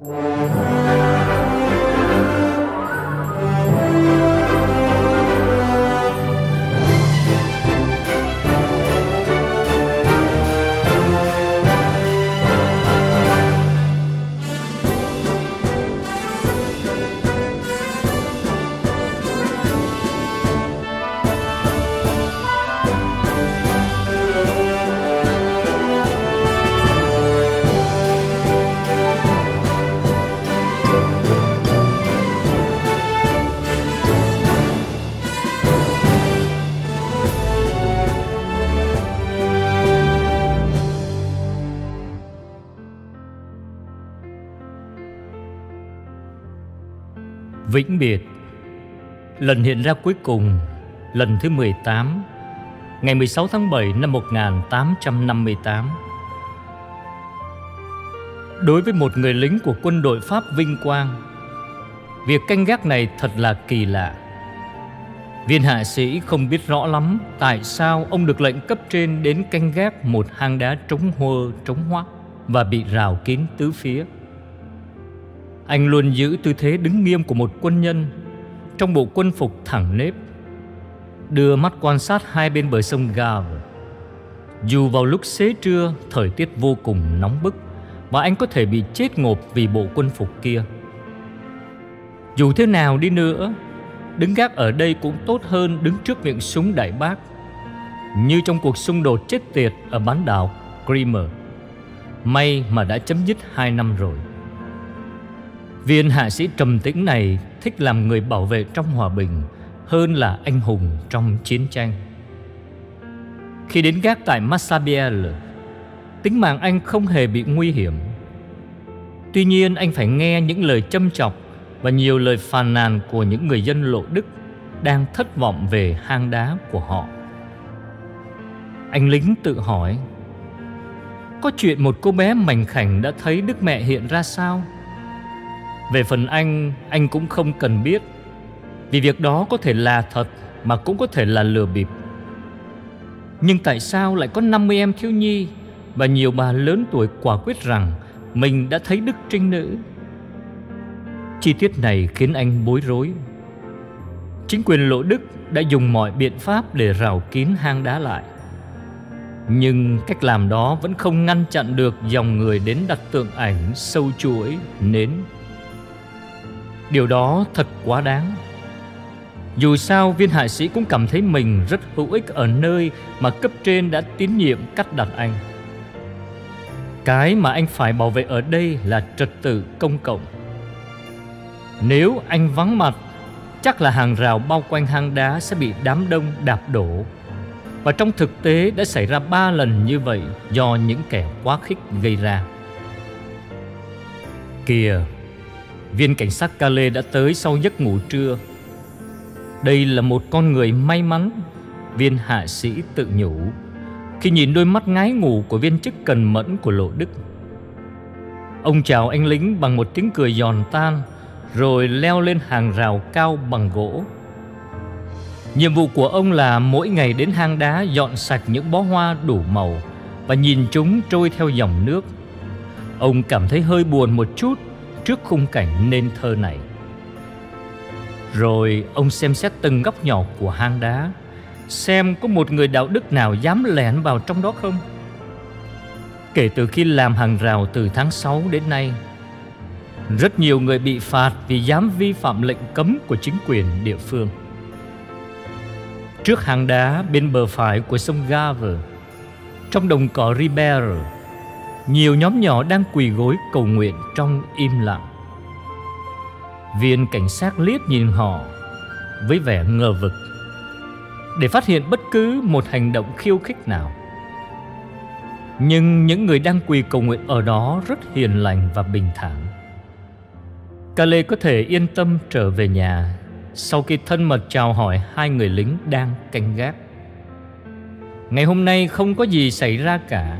Música Vĩnh biệt. Lần hiện ra cuối cùng, Lần thứ 18 Ngày 16 tháng 7 năm 1858 Đối với một người lính của quân đội Pháp vinh quang, Việc canh gác này thật là kỳ lạ. Viên hạ sĩ không biết rõ lắm Tại sao ông được lệnh cấp trên đến canh gác một hang đá trống hơ trống hoác Và bị rào kín tứ phía anh luôn giữ tư thế đứng nghiêm của một quân nhân, Trong bộ quân phục thẳng nếp, Đưa mắt quan sát hai bên bờ sông Gav. Dù vào lúc xế trưa, Thời tiết vô cùng nóng bức Và anh có thể bị chết ngộp vì bộ quân phục kia Dù thế nào đi nữa, Đứng gác ở đây cũng tốt hơn đứng trước miệng súng đại bác, Như trong cuộc xung đột chết tiệt ở bán đảo Creamer May mà đã chấm dứt hai năm rồi Viên hạ sĩ trầm tĩnh này thích làm người bảo vệ trong hòa bình hơn là anh hùng trong chiến tranh. Khi đến gác tại Massabielle, tính mạng anh không hề bị nguy hiểm. Tuy nhiên anh phải nghe những lời châm chọc và nhiều lời phàn nàn của những người dân lộ Đức đang thất vọng về hang đá của họ. Anh lính tự hỏi, có chuyện một cô bé mảnh khảnh đã thấy Đức Mẹ hiện ra sao? Về phần anh, anh cũng không cần biết. Vì việc đó có thể là thật Mà cũng có thể là lừa bịp. Nhưng tại sao lại có 50 em thiếu nhi Và nhiều bà lớn tuổi quả quyết rằng Mình đã thấy Đức Trinh Nữ? Chi tiết này khiến anh bối rối. Chính quyền Lộ Đức đã dùng mọi biện pháp để rào kín hang đá lại. Nhưng cách làm đó vẫn không ngăn chặn được dòng người đến đặt tượng ảnh sâu chuỗi, nến. Điều đó thật quá đáng. Dù sao, viên hạ sĩ cũng cảm thấy mình rất hữu ích ở nơi mà cấp trên đã tín nhiệm cắt đặt anh. Cái mà anh phải bảo vệ ở đây là trật tự công cộng. Nếu anh vắng mặt, Chắc là hàng rào bao quanh hang đá sẽ bị đám đông đạp đổ. Và trong thực tế đã xảy ra ba lần như vậy do những kẻ quá khích gây ra. Kìa Viên cảnh sát Calais đã tới sau giấc ngủ trưa. Đây là một con người may mắn, Viên hạ sĩ tự nhủ, Khi nhìn đôi mắt ngái ngủ của viên chức cần mẫn của Lộ Đức. Ông chào anh lính bằng một tiếng cười giòn tan, Rồi leo lên hàng rào cao bằng gỗ. Nhiệm vụ của ông là mỗi ngày đến hang đá dọn sạch những bó hoa đủ màu Và nhìn chúng trôi theo dòng nước. Ông cảm thấy hơi buồn một chút trước khung cảnh nên thơ này. Rồi ông xem xét từng góc nhỏ của hang đá, xem có một người đạo đức nào dám lẻn vào trong đó không. Kể từ khi làm hàng rào từ tháng 6 đến nay, rất nhiều người bị phạt vì dám vi phạm lệnh cấm của chính quyền địa phương. Trước hang đá bên bờ phải của sông Gave, trong đồng cỏ Ribere, nhiều nhóm nhỏ đang quỳ gối cầu nguyện trong im lặng. Viên cảnh sát liếc nhìn họ với vẻ ngờ vực, để phát hiện bất cứ một hành động khiêu khích nào. Nhưng những người đang quỳ cầu nguyện ở đó rất hiền lành và bình thản. Kale có thể yên tâm trở về nhà sau khi thân mật chào hỏi hai người lính đang canh gác. Ngày hôm nay không có gì xảy ra cả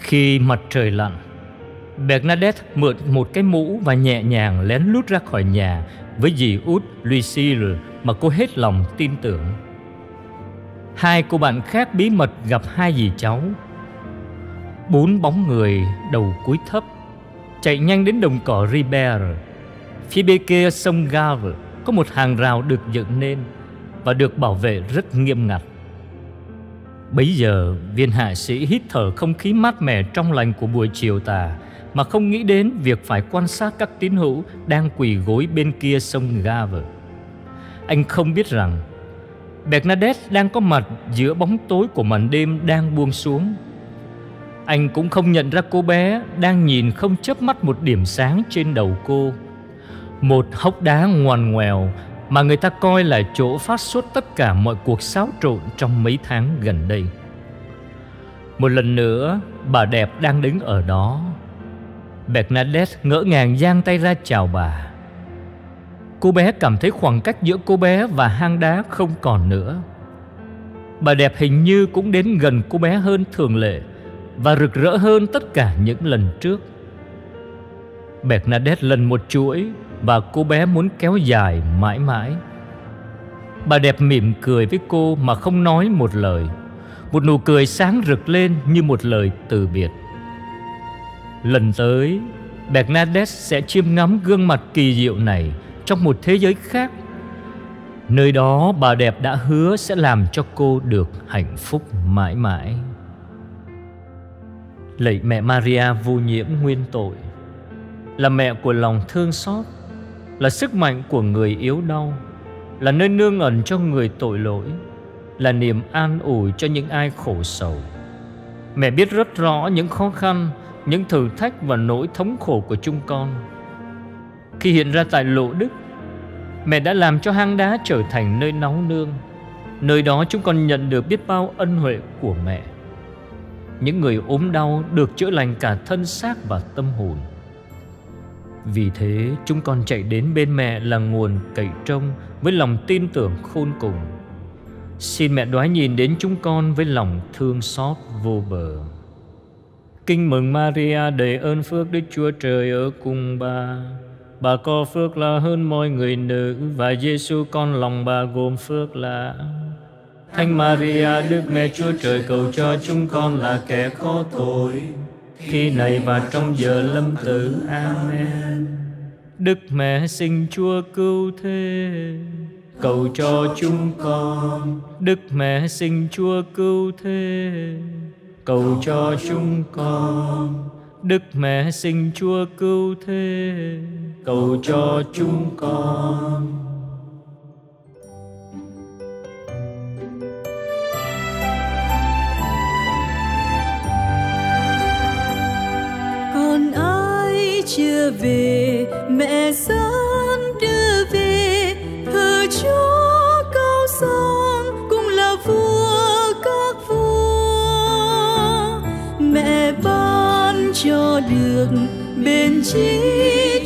khi mặt trời lặn Bernadette mượn một cái mũ và nhẹ nhàng lén lút ra khỏi nhà với dì út Lucille mà cô hết lòng tin tưởng. Hai cô bạn khác bí mật gặp hai dì cháu. Bốn bóng người đầu cúi thấp, chạy nhanh đến đồng cỏ Riber. Phía bên kia sông Gave có một hàng rào được dựng nên và được bảo vệ rất nghiêm ngặt. Bấy giờ, viên hạ sĩ hít thở không khí mát mẻ trong lành của buổi chiều tà mà không nghĩ đến việc phải quan sát các tín hữu đang quỳ gối bên kia sông Gave. Anh không biết rằng Bernadette đang có mặt giữa bóng tối của màn đêm đang buông xuống. Anh cũng không nhận ra cô bé đang nhìn không chớp mắt một điểm sáng trên đầu cô. Một hốc đá ngoằn ngoèo mà người ta coi là chỗ phát xuất tất cả mọi cuộc xáo trộn trong mấy tháng gần đây. Một lần nữa, bà đẹp đang đứng ở đó. Bernadette ngỡ ngàng giang tay ra chào bà. Cô bé cảm thấy khoảng cách giữa cô bé và hang đá không còn nữa. Bà đẹp hình như cũng đến gần cô bé hơn thường lệ và rực rỡ hơn tất cả những lần trước. Bernadette lần một chuỗi và cô bé muốn kéo dài mãi mãi. Bà đẹp mỉm cười với cô mà không nói một lời. Một nụ cười sáng rực lên như một lời từ biệt. Lần tới, Bernadette sẽ chiêm ngắm gương mặt kỳ diệu này trong một thế giới khác. Nơi đó bà đẹp đã hứa sẽ làm cho cô được hạnh phúc mãi mãi. Lạy mẹ Maria vô nhiễm nguyên tội, là mẹ của lòng thương xót, là sức mạnh của người yếu đau, là nơi nương ẩn cho người tội lỗi, là niềm an ủi cho những ai khổ sầu. Mẹ biết rất rõ những khó khăn, những thử thách và nỗi thống khổ của chúng con. Khi hiện ra tại lộ đức, mẹ đã làm cho hang đá trở thành nơi náu nương. Nơi đó chúng con nhận được biết bao ân huệ của mẹ. Những người ốm đau được chữa lành cả thân xác và tâm hồn. Vì thế, chúng con chạy đến bên mẹ là nguồn cậy trông với lòng tin tưởng khôn cùng. Xin mẹ đoái nhìn đến chúng con với lòng thương xót vô bờ. Kinh mừng Maria đầy ơn phước Đức Chúa Trời ở cùng bà. Bà có phước là hơn mọi người nữ và Giêsu con lòng bà gồm phước là Thánh Maria, Đức Mẹ Chúa Trời cầu cho chúng con là kẻ có tội khi này và trong giờ lâm tử. Amen. Đức Mẹ sinh Chúa cứu thế cầu cho chúng con. Đức Mẹ sinh Chúa cứu thế cầu cho chúng con. Đức Mẹ sinh Chúa cứu thế cầu cho chúng con. Về, mẹ dẫn đưa về. Thờ Chúa cao sang cũng là vua các vua. Mẹ ban cho được bền chí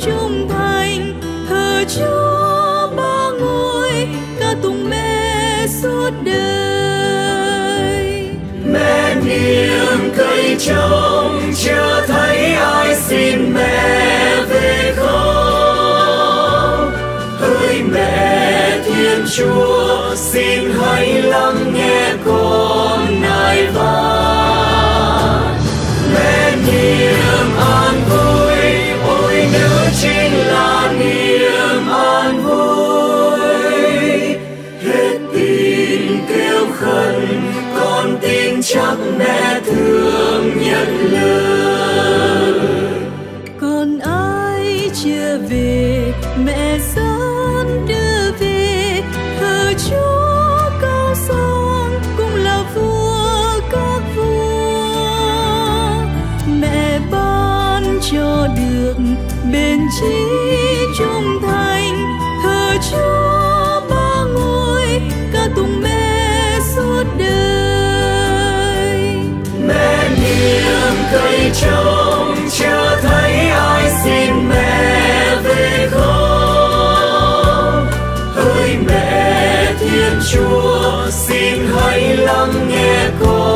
trung thành. Thờ Chúa ba ngôi ca tụng mẹ suốt đời. Mẹ niềm cây trồng, chưa thấy ai xin xin hãy bền chí trung thành, thờ chúa ba ngôi, ca tùng mẹ suốt đời. Mẹ niềm cây trồng chưa thấy ai xin mẹ về không? Hỡi mẹ thiên chúa, xin hãy lắng nghe con.